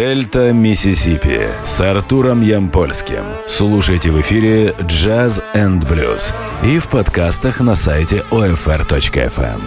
Дельта Миссисипи с Артуром Ямпольским. Слушайте в эфире Jazz and Blues и в подкастах на сайте OFR.FM.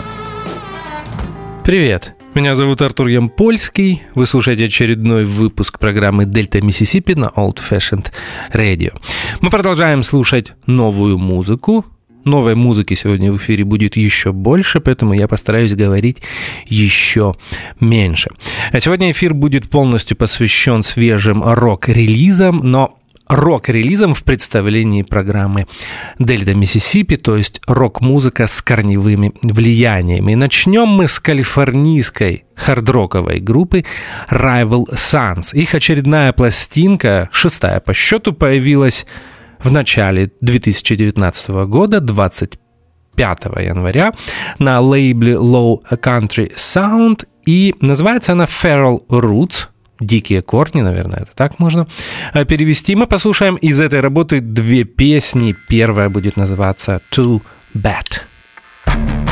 Привет! Меня зовут Артур Ямпольский. Вы слушаете очередной выпуск программы «Дельта Миссисипи» на Old Fashioned Radio. Мы продолжаем слушать новую музыку, новой музыки сегодня в эфире будет еще больше, поэтому я постараюсь говорить еще меньше. А сегодня эфир будет полностью посвящен свежим рок-релизам, но рок-релизом в представлении программы Дельта Миссисипи, то есть рок-музыка с корневыми влияниями. И начнем мы с калифорнийской хардроковой группы Rival Sons. Их очередная пластинка, шестая по счету, появилась в начале 2019 года, 25 января, на лейбле Low Country Sound, и называется она Feral Roots, дикие корни, наверное, это так можно э, перевести. Мы послушаем из этой работы две песни. Первая будет называться Too Bad. you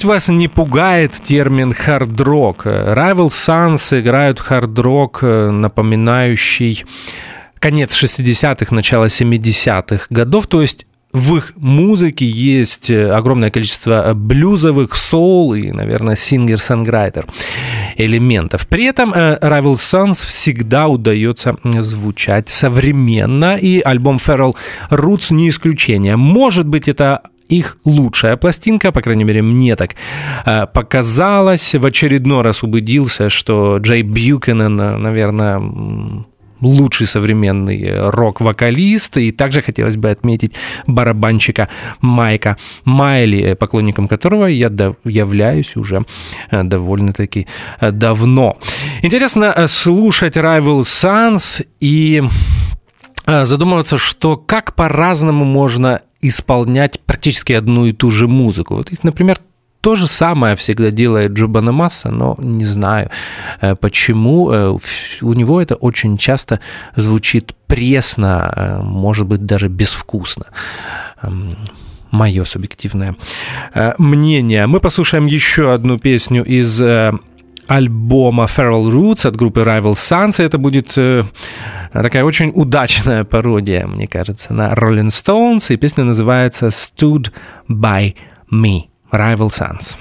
Пусть вас не пугает термин хард-рок. Rival Sons играют хард-рок, э, напоминающий конец 60-х, начало 70-х годов, то есть в их музыке есть э, огромное количество блюзовых, соул и, наверное, singer-songwriter элементов. При этом э, Rival Sons всегда удается звучать современно, и альбом Feral Roots не исключение. Может быть, это их лучшая пластинка, по крайней мере, мне так э, показалось. В очередной раз убедился, что Джей Бьюкенен, наверное, лучший современный рок-вокалист. И также хотелось бы отметить барабанщика Майка Майли, поклонником которого я являюсь уже э, довольно-таки э, давно. Интересно э, слушать Rival Sons и задумываться, что как по-разному можно исполнять практически одну и ту же музыку. Вот, например, то же самое всегда делает Джубана Масса, но не знаю э, почему. Э, у него это очень часто звучит пресно, э, может быть, даже безвкусно эм, мое субъективное мнение. Мы послушаем еще одну песню из альбома Feral Roots от группы Rival Sons. Это будет такая очень удачная пародия, мне кажется, на Rolling Stones. И песня называется «Stood by Me». Rival Sons.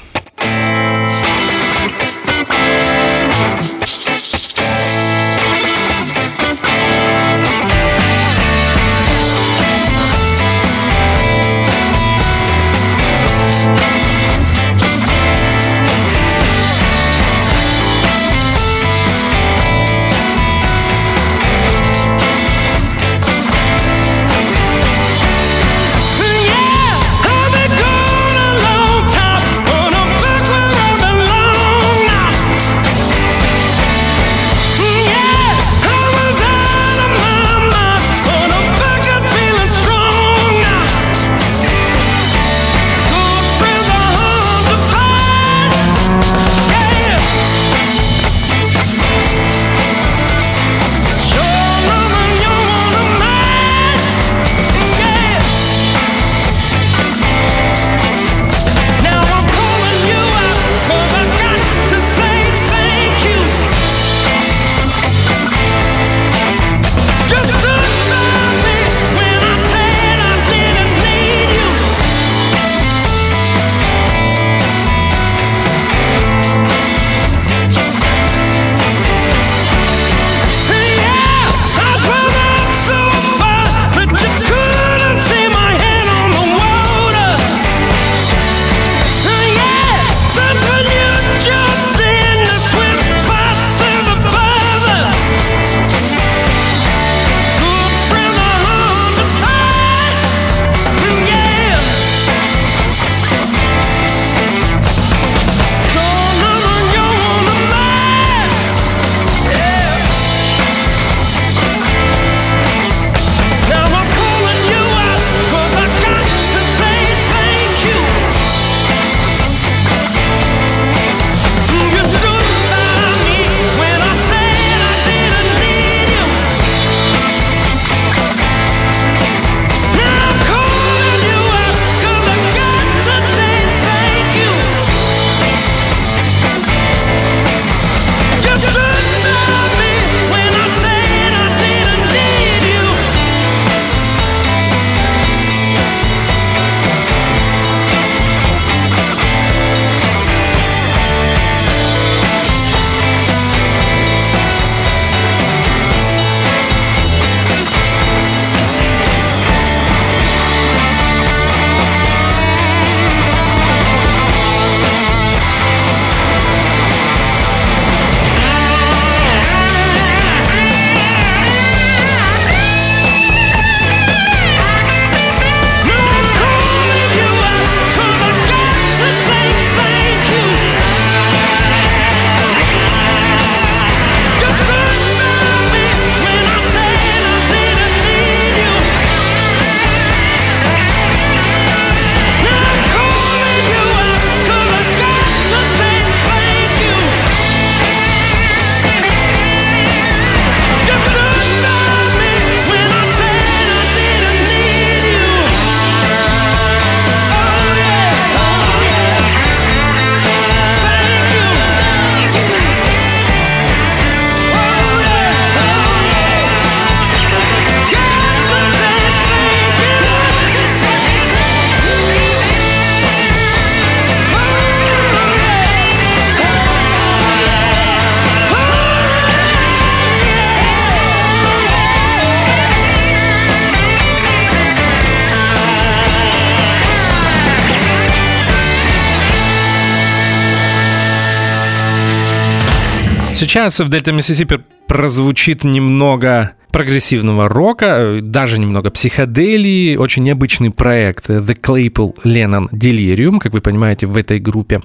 Сейчас в Дельта Миссисипи прозвучит немного прогрессивного рока, даже немного психоделии, очень необычный проект The Claypool Lennon Delirium. Как вы понимаете, в этой группе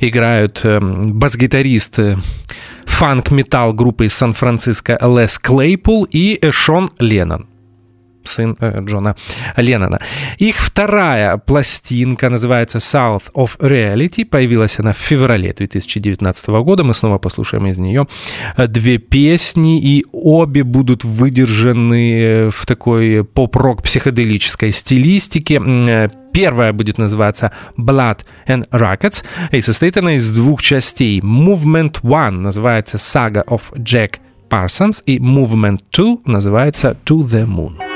играют эм, бас-гитарист э, фанк-метал группы из Сан-Франциско Лес Клейпул и Шон Леннон сын э, Джона Леннона. Их вторая пластинка называется South of Reality. Появилась она в феврале 2019 года. Мы снова послушаем из нее э, две песни, и обе будут выдержаны э, в такой поп-рок психоделической стилистике. Первая будет называться Blood and Rockets, и состоит она из двух частей. Movement One называется Saga of Jack Parsons, и Movement 2 называется To the Moon.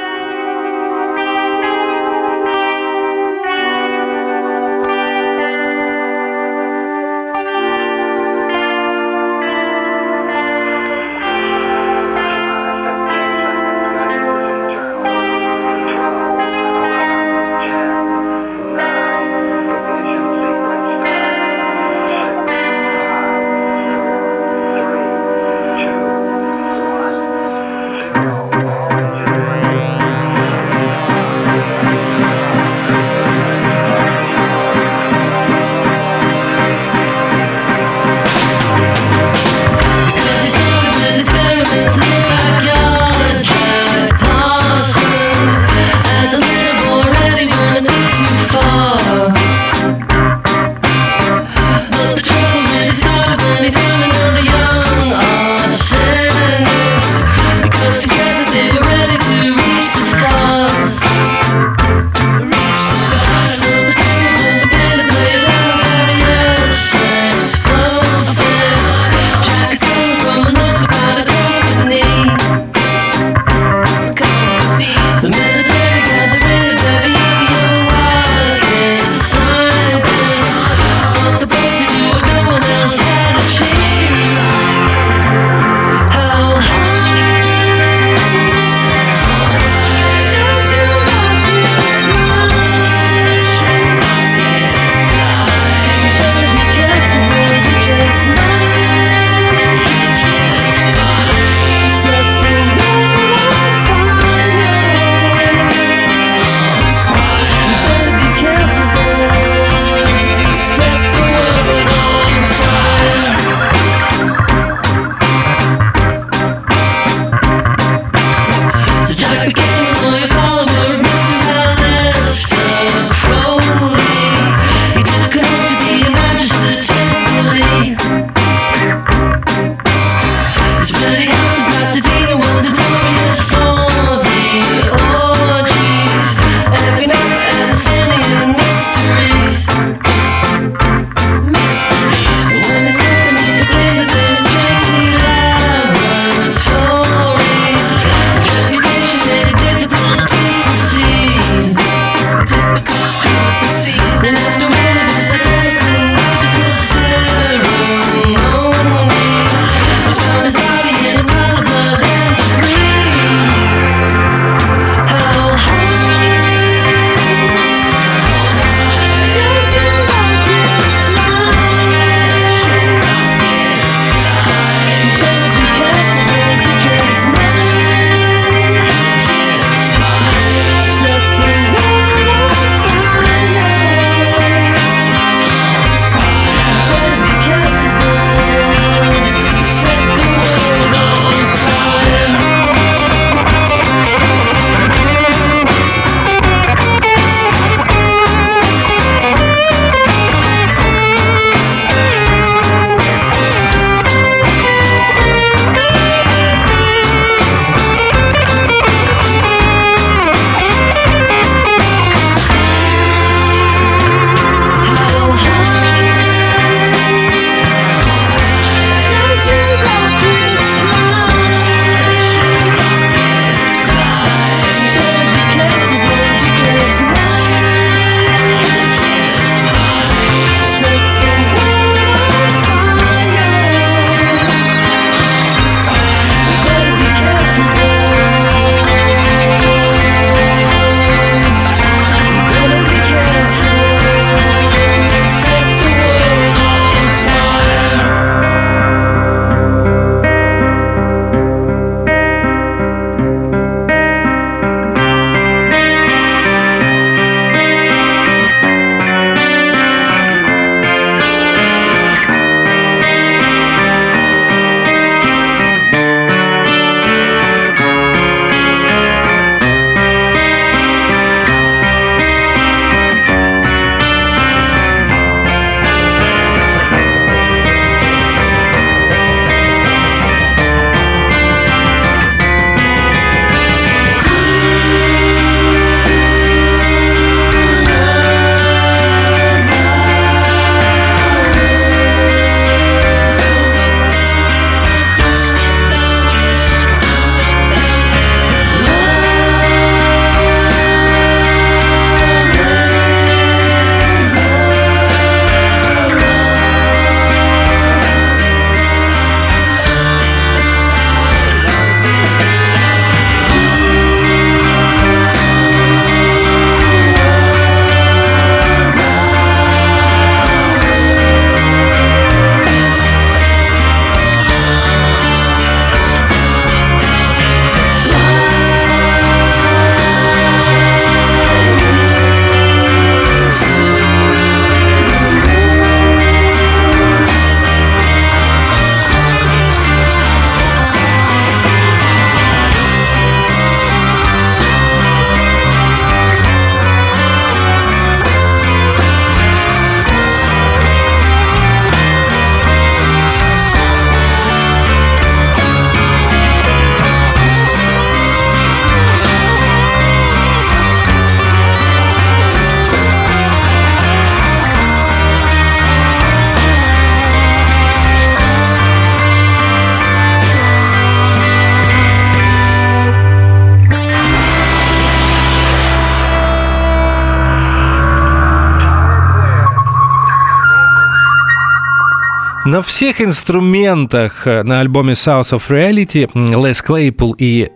На всех инструментах э, на альбоме South of Reality Лес Клейпул и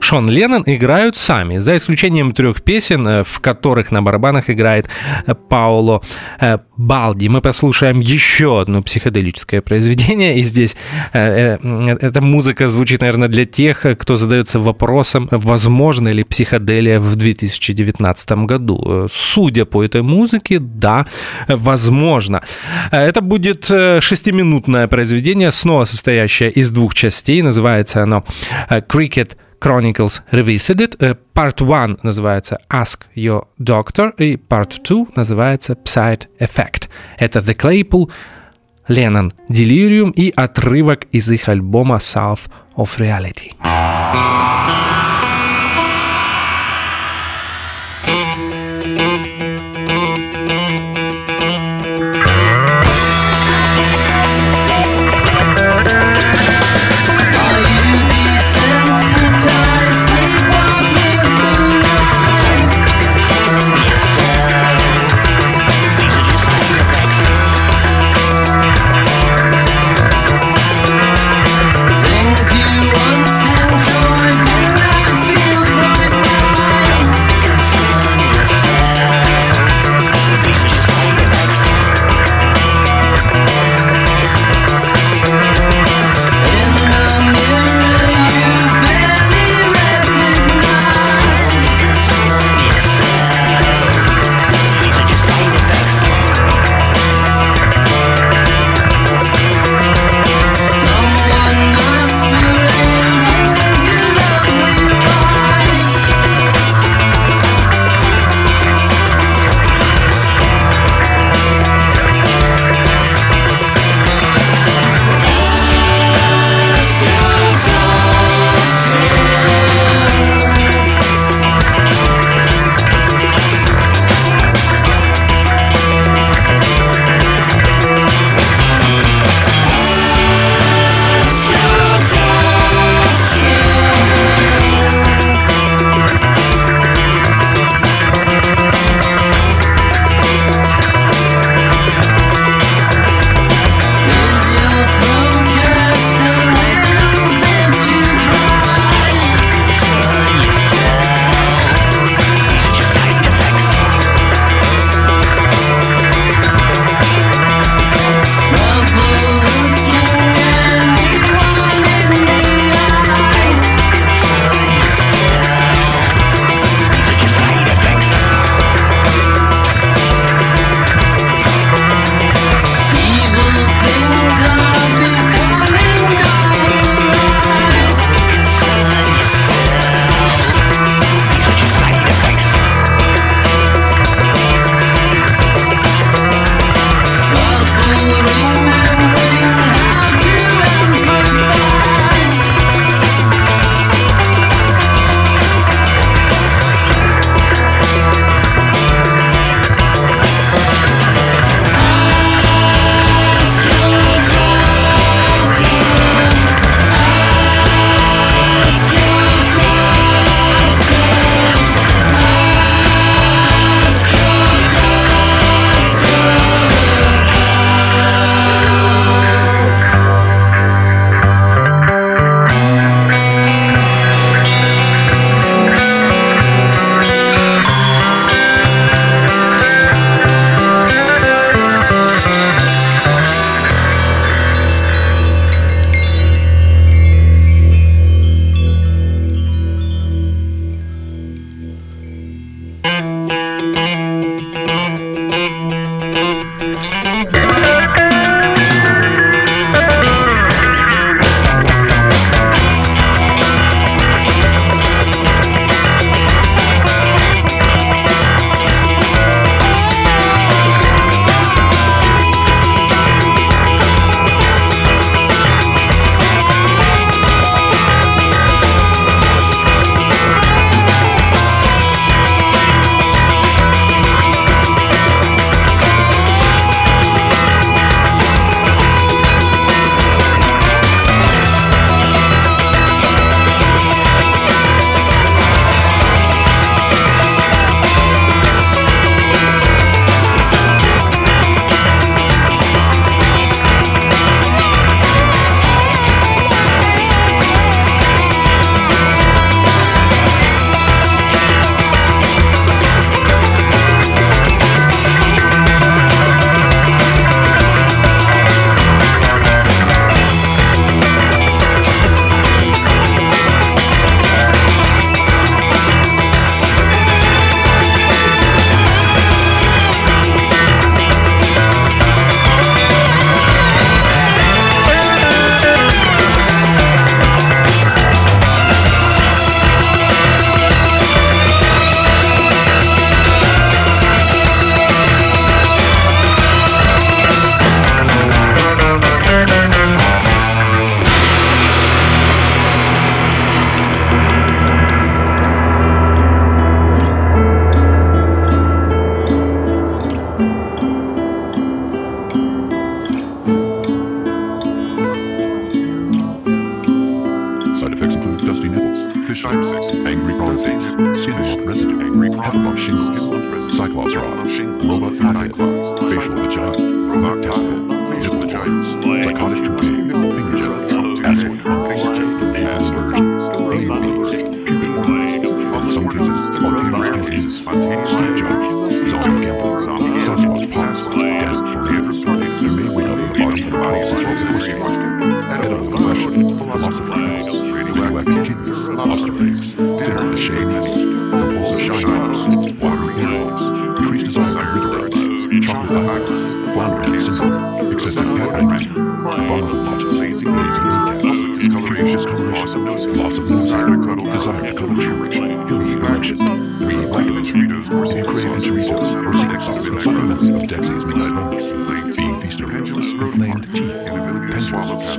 Шон Леннон играют сами, за исключением трех песен, э, в которых на барабанах играет э, Пауло э, Балди. Мы послушаем еще одно психоделическое произведение, и здесь эта музыка звучит, наверное, для тех, кто задается вопросом, возможно ли психоделия в 2019 году. Судя по этой музыке, да, возможно. Это будет шестиминутное произведение, снова состоящее из двух частей, называется оно «Cricket Chronicles Revisited. Part 1 называется Ask Your Doctor, и Part 2 называется Psyd Effect. Это The Claypool, Lennon Delirium и отрывок из их альбома South of Reality.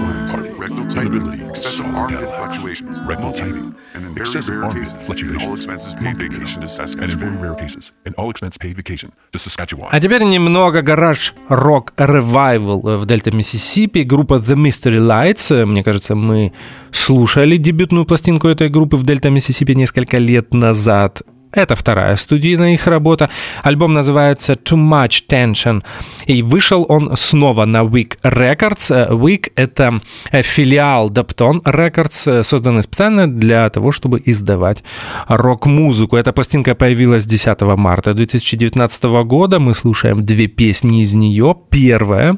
Swallow party, rectal inability, excessive armpit fluctuations, rectal tightening, and in excessive armpit fluctuations, all expenses paid vacation to Saskatchewan, and in very rare cases, an all expense paid vacation to Saskatchewan. А теперь немного гараж рок ревайвал в Дельта Миссисипи. Группа The Mystery Lights. Мне кажется, мы слушали дебютную пластинку этой группы в Дельта Миссисипи несколько лет назад. Это вторая студийная их работа. Альбом называется Too Much Tension. И вышел он снова на Week Records. Week — это филиал Dapton Records, созданный специально для того, чтобы издавать рок-музыку. Эта пластинка появилась 10 марта 2019 года. Мы слушаем две песни из нее. Первая,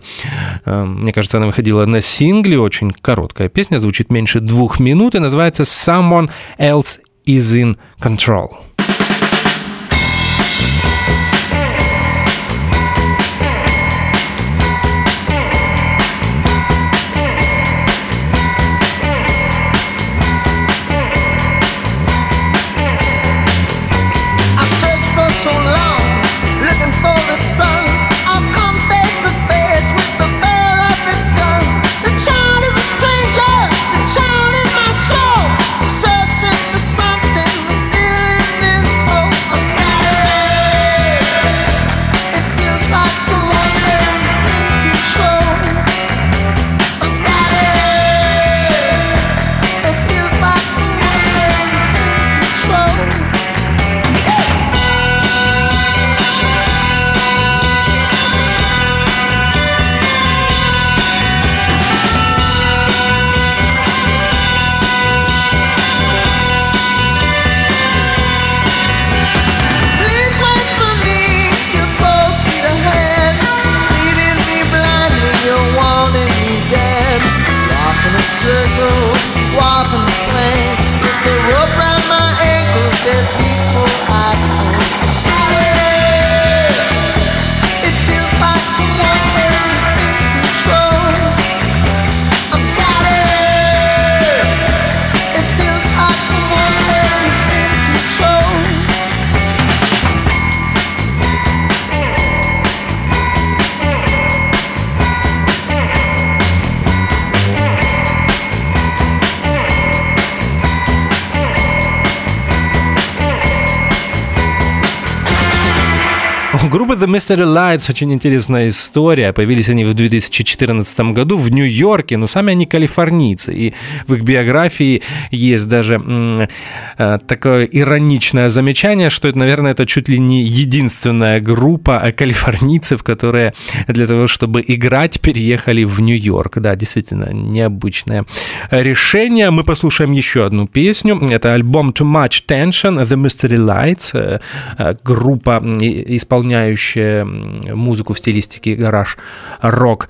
мне кажется, она выходила на сингле, очень короткая песня, звучит меньше двух минут и называется Someone Else is in Control. У группы The Mystery Lights очень интересная история. Появились они в 2014 году в Нью-Йорке, но сами они калифорнийцы. И в их биографии есть даже м, э, такое ироничное замечание, что это, наверное, это чуть ли не единственная группа калифорнийцев, которые для того, чтобы играть, переехали в Нью-Йорк. Да, действительно, необычное решение. Мы послушаем еще одну песню. Это альбом Too Much Tension, The Mystery Lights, э, э, группа, и- исполняющая м, музыку в стилистике гараж-рок.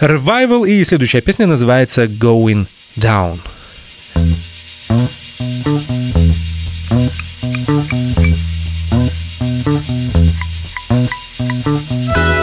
Revival и следующая песня называется Going Down. Going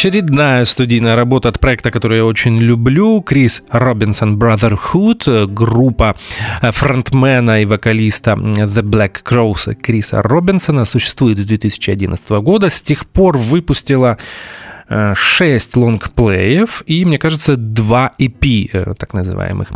Очередная студийная работа от проекта, который я очень люблю. Крис Робинсон Brotherhood, группа фронтмена и вокалиста The Black Crows Криса Робинсона существует с 2011 года. С тех пор выпустила 6 лонгплеев и, мне кажется, 2 EP, э, так называемых,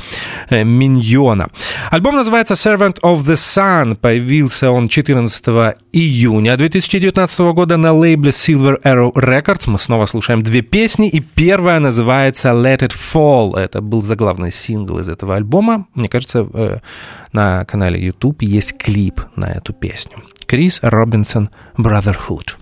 э, миньона. Альбом называется Servant of the Sun. Появился он 14 июня 2019 года на лейбле Silver Arrow Records. Мы снова слушаем две песни, и первая называется Let It Fall. Это был заглавный сингл из этого альбома. Мне кажется, э, на канале YouTube есть клип на эту песню. Крис Робинсон Brotherhood.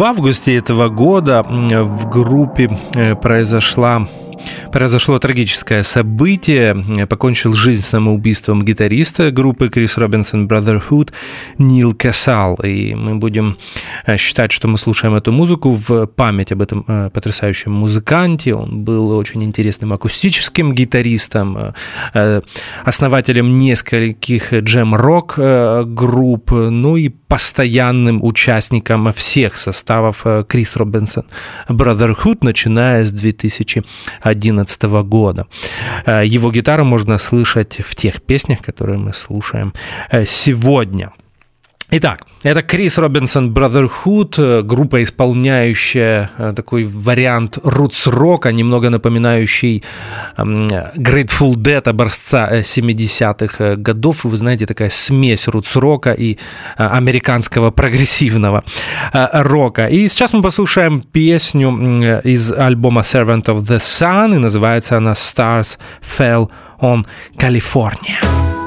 В августе этого года в группе э, произошла произошло трагическое событие. Покончил жизнь самоубийством гитариста группы Крис Робинсон Brotherhood Нил Касал. И мы будем э, считать, что мы слушаем эту музыку в память об этом э, потрясающем музыканте. Он был очень интересным акустическим гитаристом, э, основателем нескольких джем-рок групп, ну и постоянным участником всех составов Крис Робинсон Brotherhood, начиная с 2011 2011 года. Э, его гитару можно слышать в тех песнях, которые мы слушаем э, сегодня. Итак, это Крис Робинсон Brotherhood, э, группа, исполняющая такой вариант рутс-рока, немного напоминающий Grateful Dead образца 70-х годов. Вы знаете, такая смесь рутс-рока и американского прогрессивного рока. И сейчас мы послушаем песню из альбома Servant of the Sun, и называется она Stars Fell on California.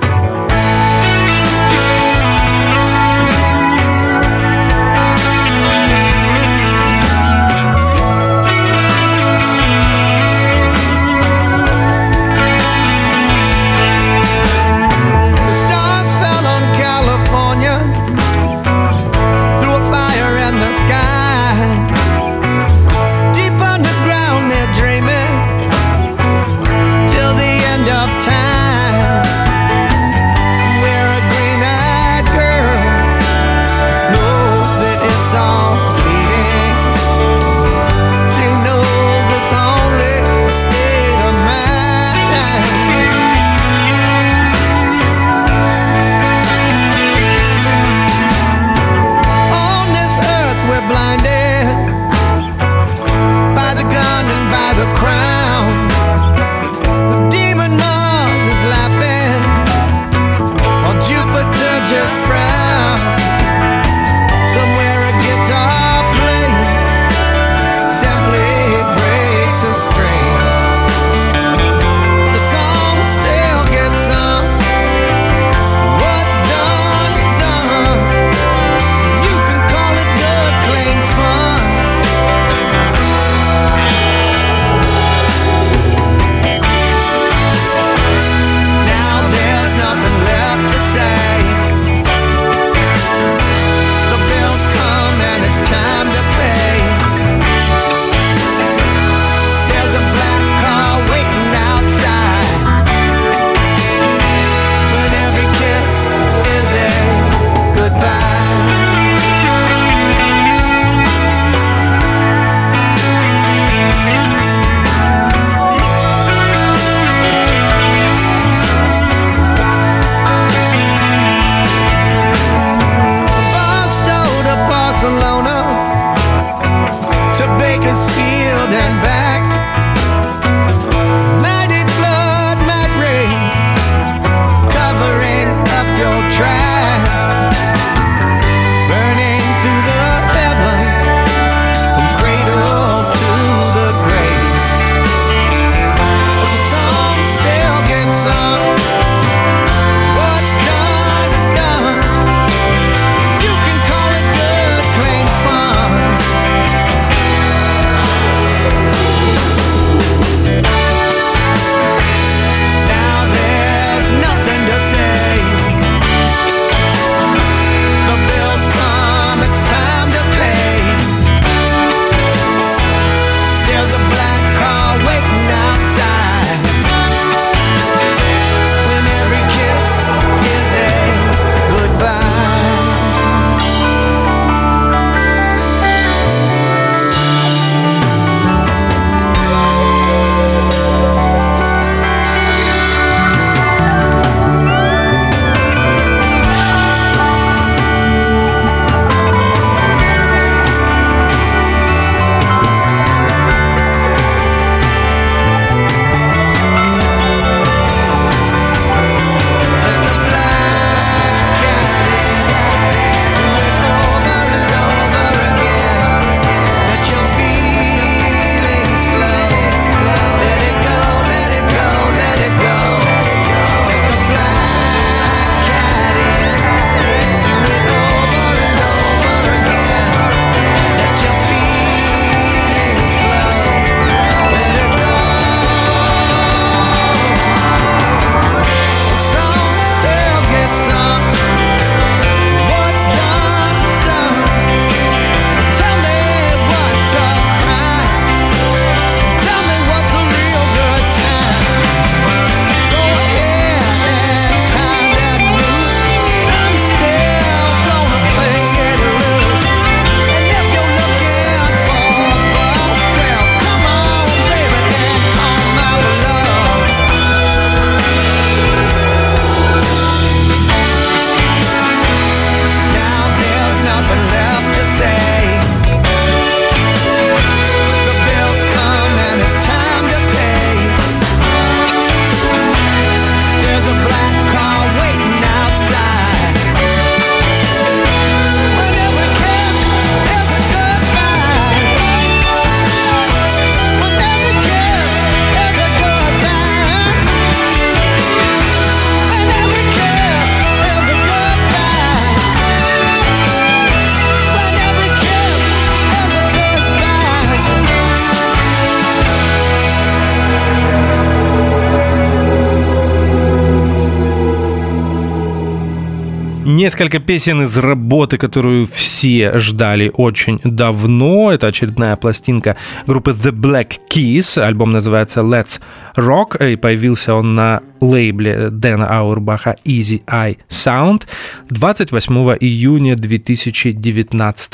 Несколько песен из работы, которую все ждали очень давно. Это очередная пластинка группы The Black Keys. Альбом называется Let's Rock, и появился он на лейбле Дэна Аурбаха Easy Eye Sound 28 июня 2019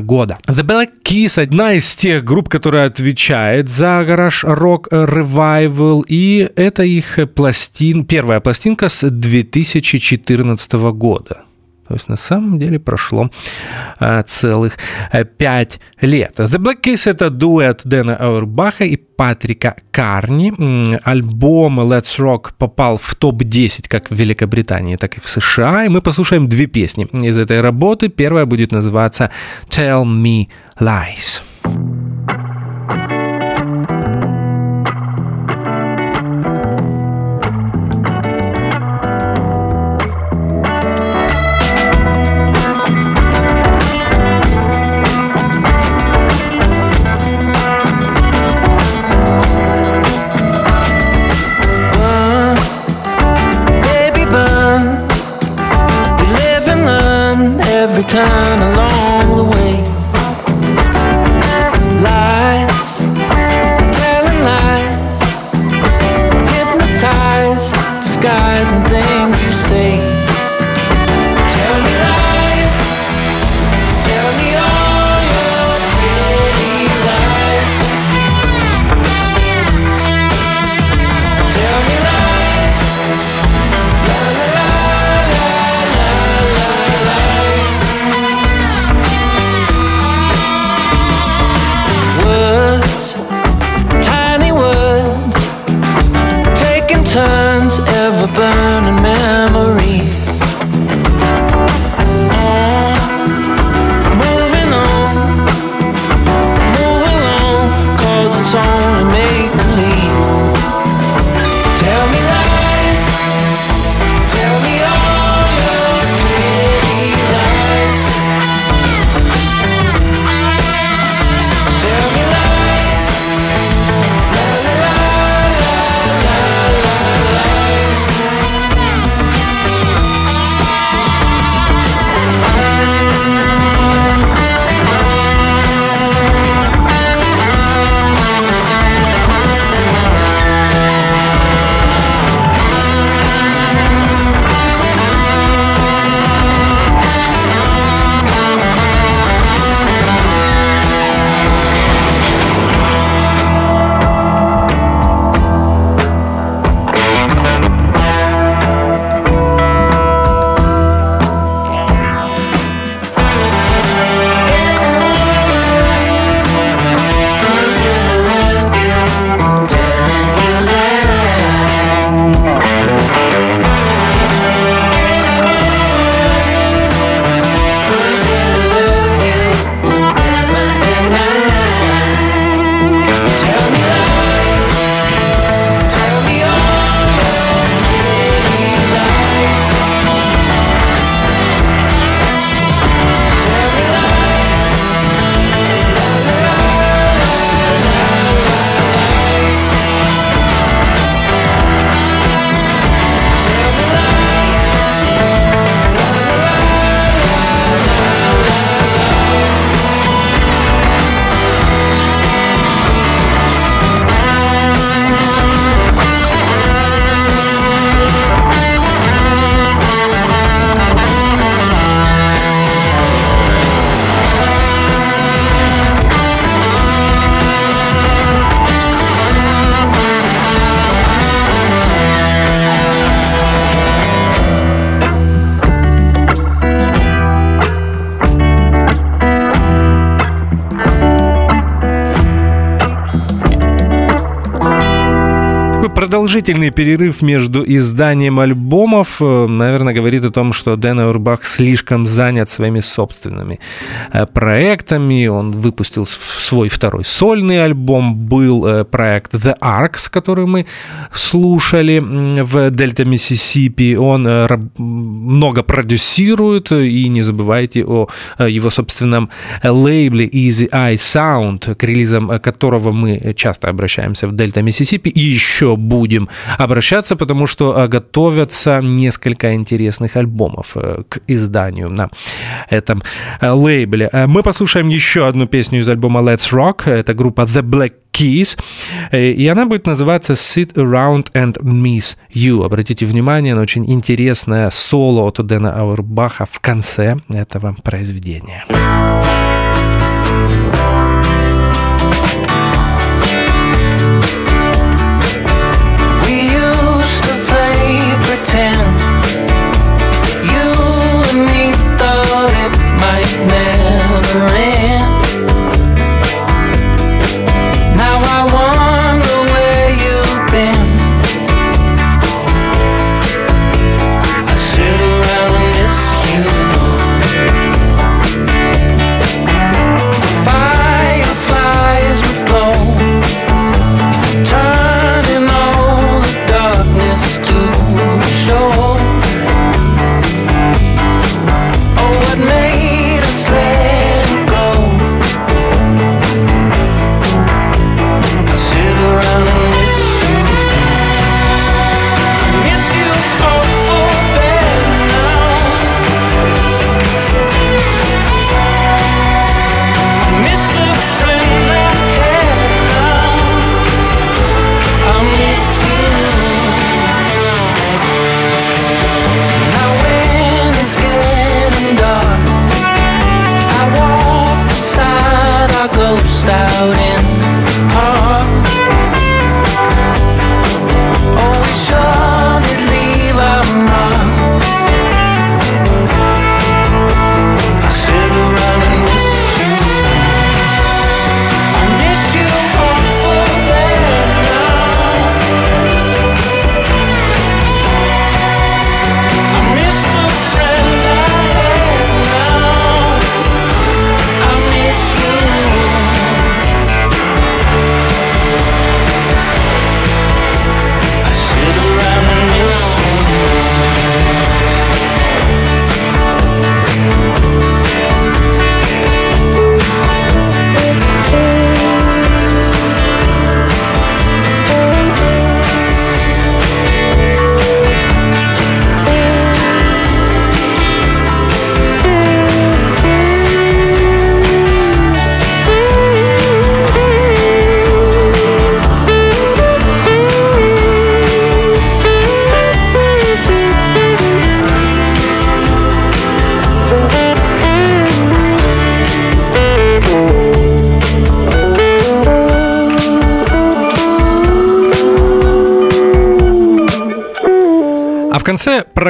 года. The Black Keys одна из тех групп, которая отвечает за гараж рок ревайвал, и это их пластин, первая пластинка с 2014 года. То есть на самом деле прошло а, целых а, пять лет. The Black Keys — это дуэт Дэна Аурбаха и Патрика Карни. Альбом Let's Rock попал в топ-10 как в Великобритании, так и в США. И мы послушаем две песни из этой работы. Первая будет называться «Tell Me Lies». turn продолжительный перерыв между изданием альбомов, э, наверное, говорит о том, что Дэн Аурбах слишком занят своими собственными проектами. Он выпустил свой второй сольный альбом, был э, проект The Arcs, который мы слушали в Дельта Миссисипи. Он э, много продюсирует, и не забывайте о э, его собственном э, лейбле Easy Eye Sound, к релизам э, которого мы часто обращаемся в Дельта Миссисипи, и еще будем обращаться, потому что э, готовятся несколько интересных альбомов э, к изданию на этом э, лейбле. Э, Мы послушаем еще одну песню из альбома Let's Rock. Это группа The Black Keys. Э, И она будет называться Sit Around and Miss You. Обратите внимание на очень интересное соло от Дэна Аурбаха в конце этого произведения.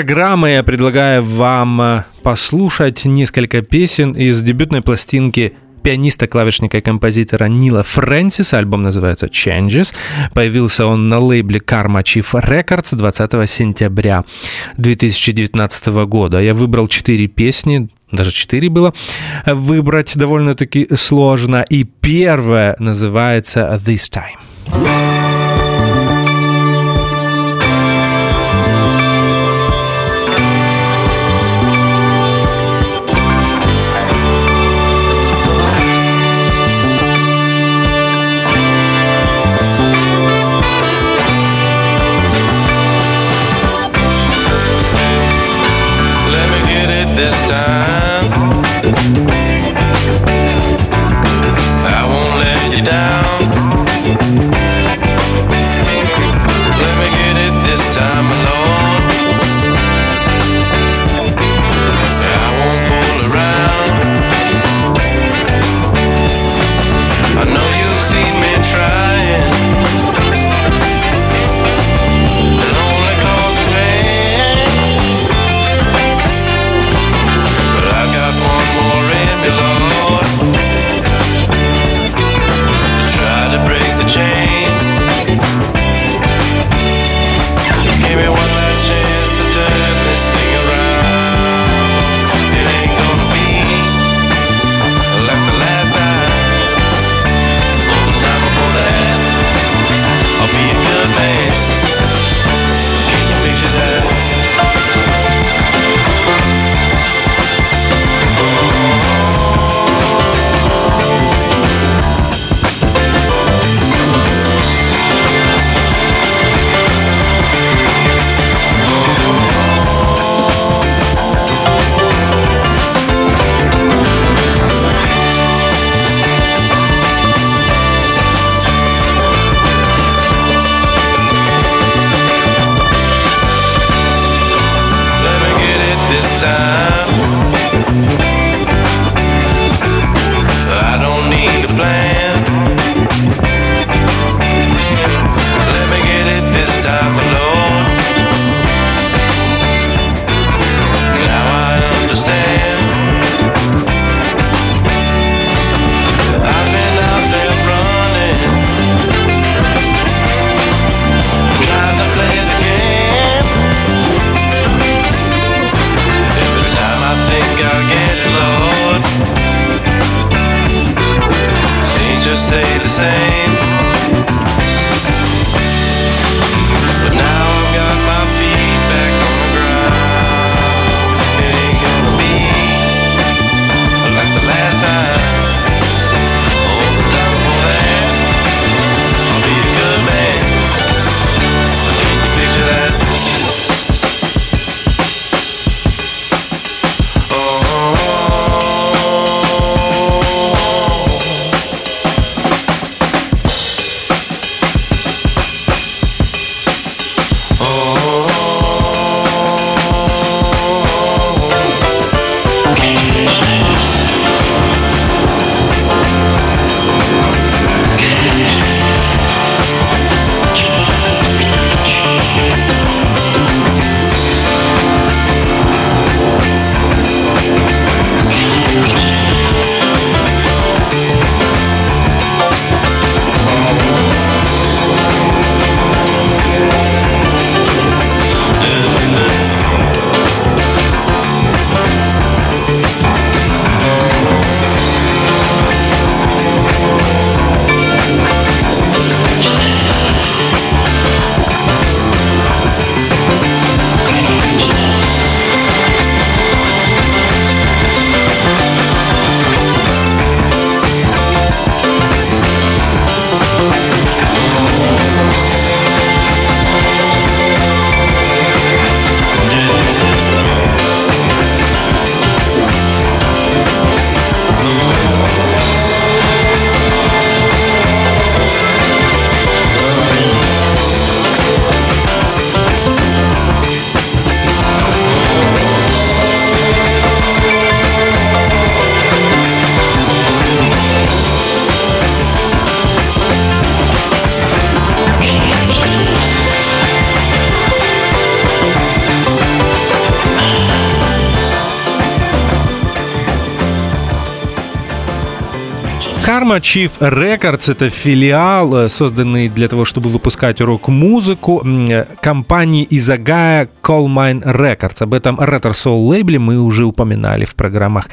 Программы я предлагаю вам э, послушать несколько песен из дебютной пластинки пианиста, клавишника и композитора Нила Фрэнсиса. Альбом называется Changes. Появился он на лейбле Karma Chief Records 20 сентября 2019 года. Я выбрал четыре песни, даже четыре было выбрать довольно-таки сложно. И первая называется This Time. Time. Chief Records — это филиал, э, созданный для того, чтобы выпускать рок-музыку э, компании из Агая Coal Mine Records. Об этом Retro Soul лейбле мы уже упоминали в программах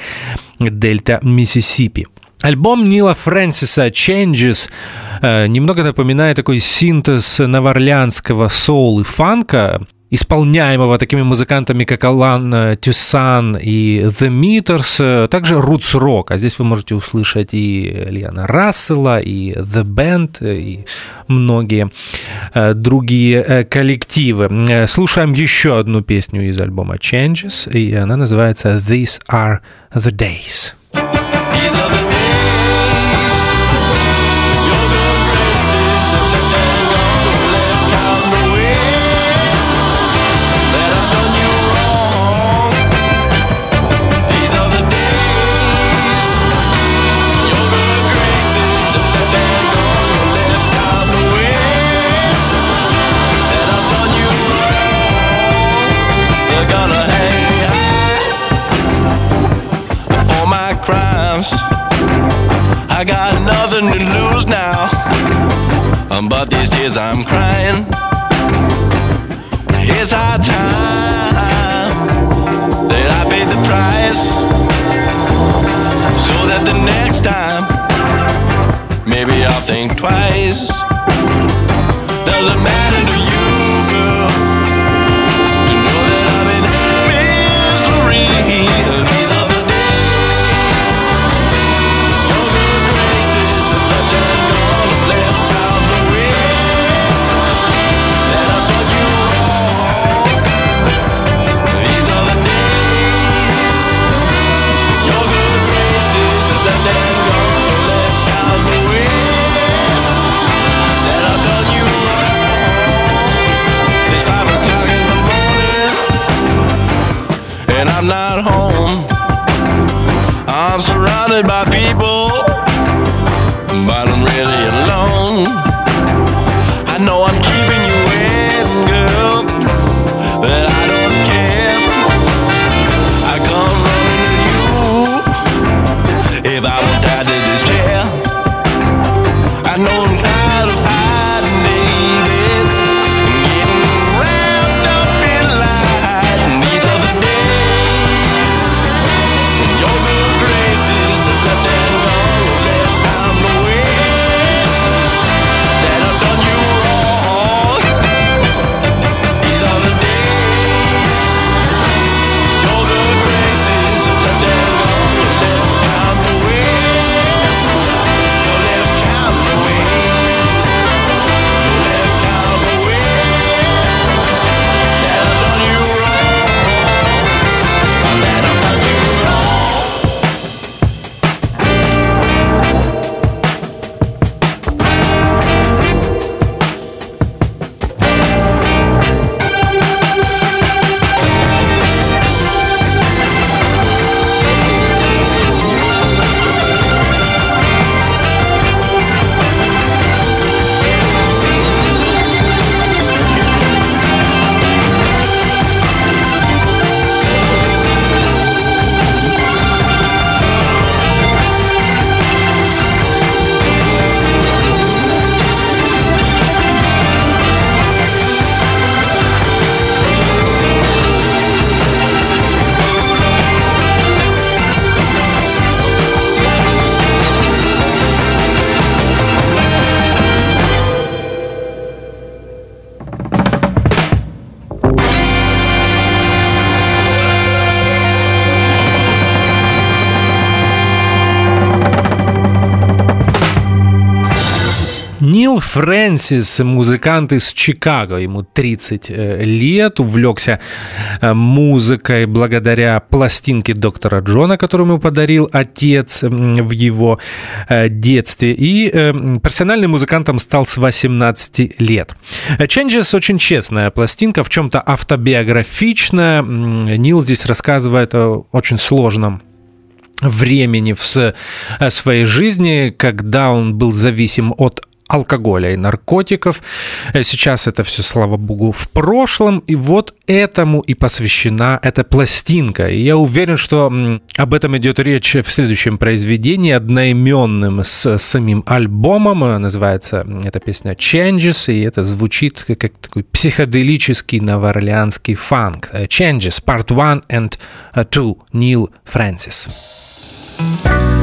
Дельта Миссисипи. Альбом Нила Фрэнсиса «Changes» э, немного напоминает такой синтез новоорлеанского соул и фанка исполняемого такими музыкантами, как Алан э, Тюсан и The Meters, э, также Roots Rock, а здесь вы можете услышать и Лиана Рассела, и The Band, э, и многие другие коллективы. Слушаем еще одну песню из альбома Changes, и она называется These Are The Days. These are the Фрэнсис, музыкант из Чикаго, ему 30 э, лет, увлекся э, музыкой благодаря пластинке доктора Джона, которую ему подарил отец в его э, детстве, и профессиональным музыкантом стал с 18 лет. Changes очень честная пластинка, в чем-то автобиографичная. Нил здесь рассказывает о очень сложном времени в своей жизни, когда он был зависим от алкоголя и наркотиков. Э, Сейчас это все, слава богу, в прошлом. И вот этому и посвящена эта пластинка. И я уверен, что об этом идет речь в следующем произведении, одноименным с самим альбомом. Э, Называется эта песня Changes, и это звучит как, такой психоделический новоорлеанский фанк. Э, Changes, Part 1 and 2, Нил Фрэнсис. changes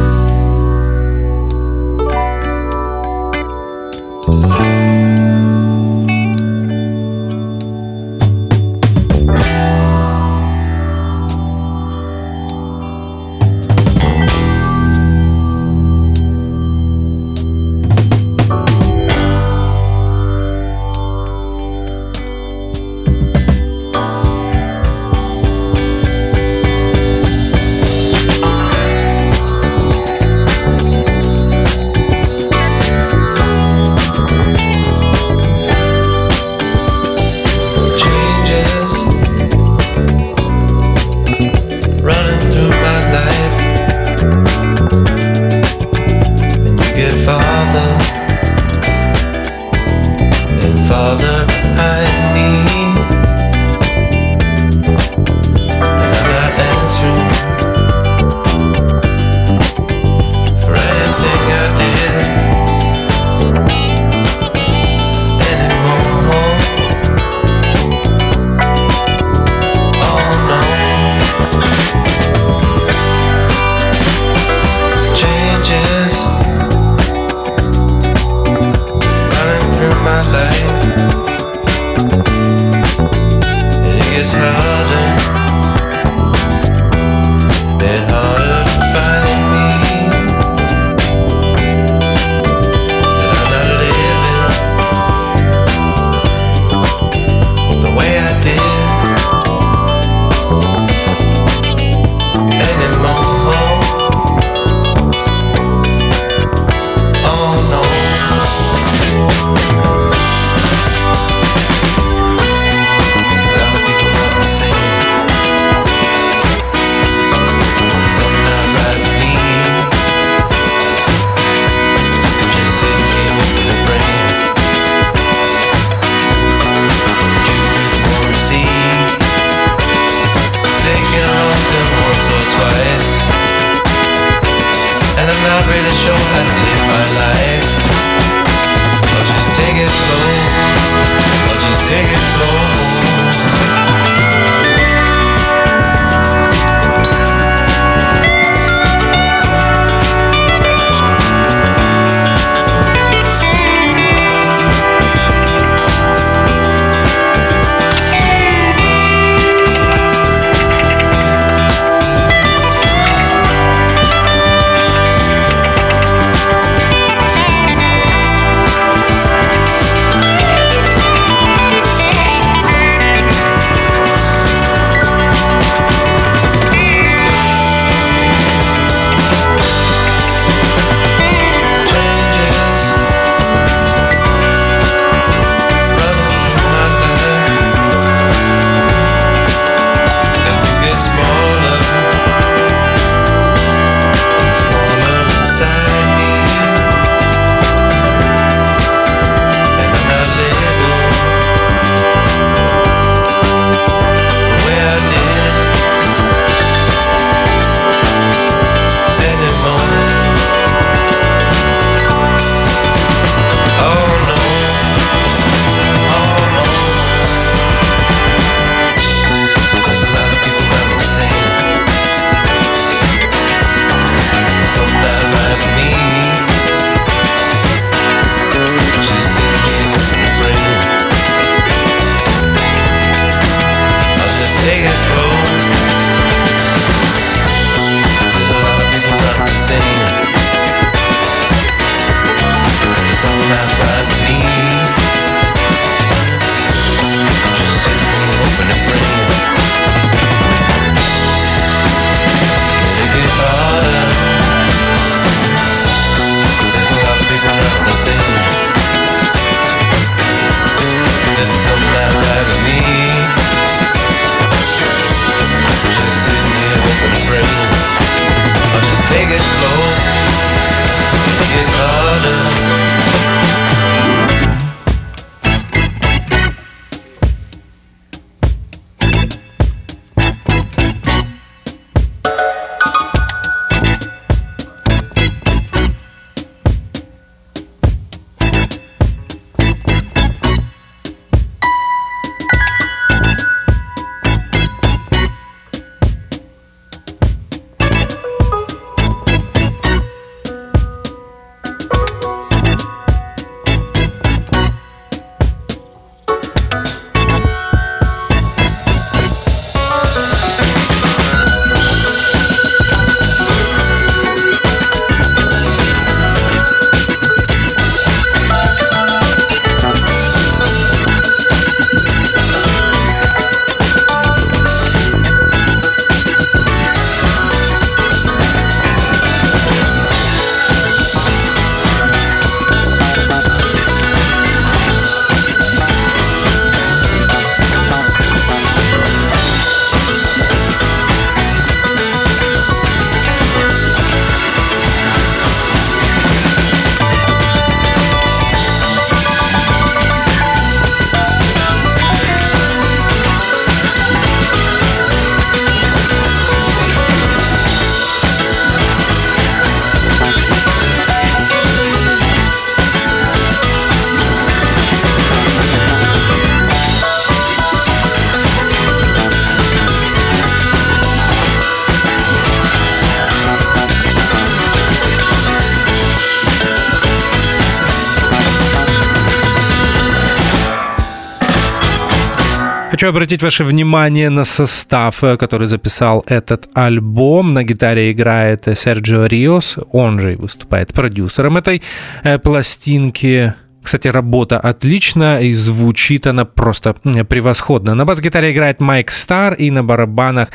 Хочу обратить ваше внимание на состав, э, который записал этот альбом. На гитаре играет э, Серджио Риос, он же и выступает продюсером этой э, пластинки. Кстати, работа отличная и звучит она просто превосходно. На бас-гитаре играет Майк Стар и на барабанах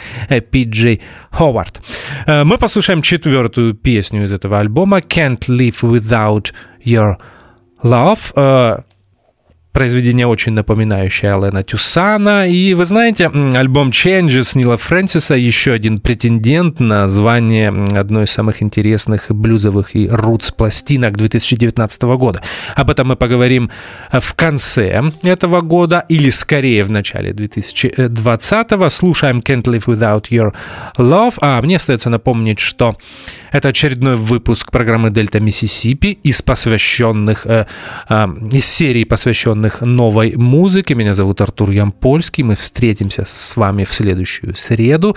Пиджей Ховард. Мы послушаем четвертую песню из этого альбома «Can't Live Without Your Love». Произведение очень напоминающее Алена Тюсана. И вы знаете, альбом Changes Нила Фрэнсиса еще один претендент на звание одной из самых интересных блюзовых и рутс пластинок 2019 года. Об этом мы поговорим э, в конце этого года или скорее в начале 2020. Слушаем Can't Live Without Your Love. А мне остается напомнить, что это очередной выпуск программы Дельта Миссисипи из посвященных, э, э, из серии посвященных новой музыке. Меня зовут Артур Ямпольский. Мы встретимся с вами в следующую среду.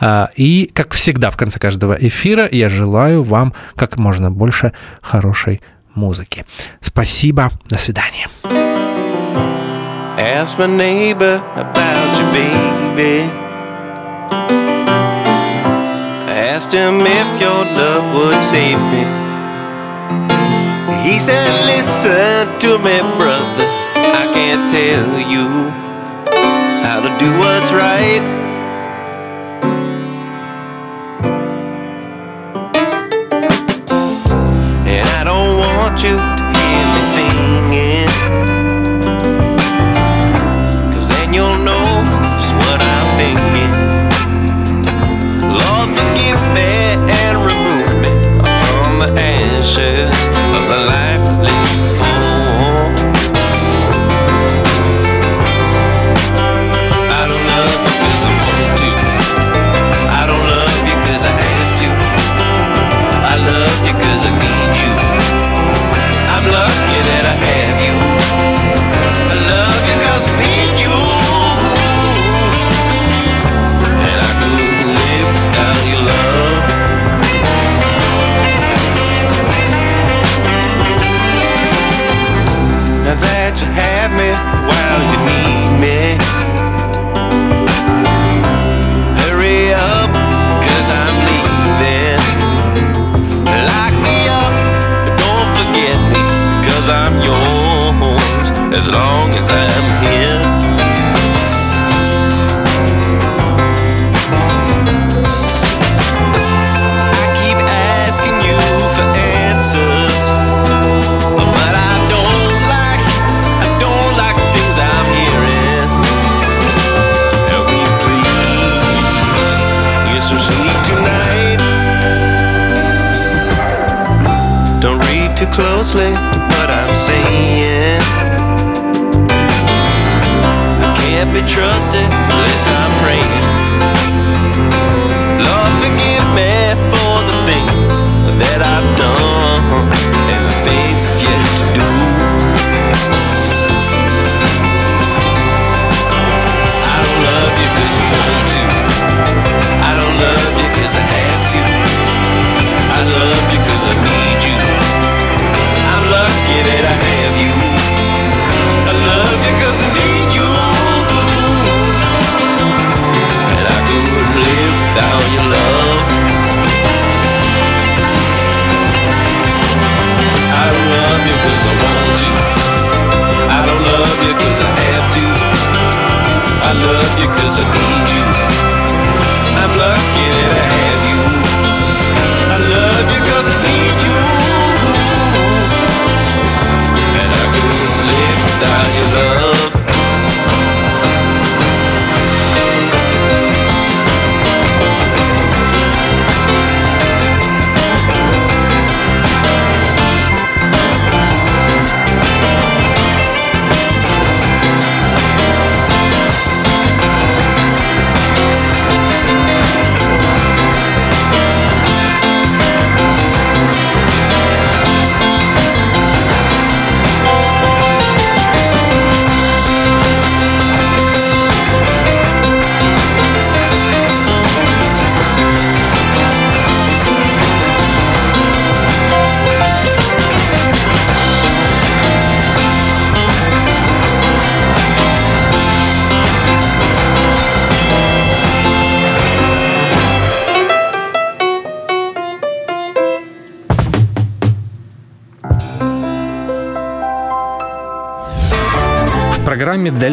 А, И, как всегда, в конце каждого эфира я желаю вам как можно больше хорошей музыки. Спасибо. До свидания. Ask my neighbor about your baby. Asked him if your love would save me. He said, Listen to me, brother. Tell you how to do what's right. And I don't want you to hear me singing. Cause then you'll know just what I'm thinking. Lord, forgive me and remove me from the ashes of the life as long as I'm here. I keep asking you for answers, but I don't like, I don't like things I'm hearing. Help me, please, get some sleep tonight. Don't read too closely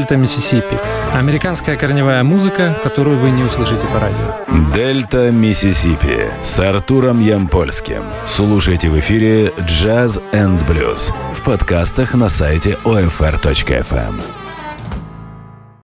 «Дельта Миссисипи». Американская корневая музыка, которую вы не услышите по радио. Дельта Миссисипи с Артуром Ямпольским. Слушайте в эфире Jazz and Blues в подкастах на сайте OFR.FM.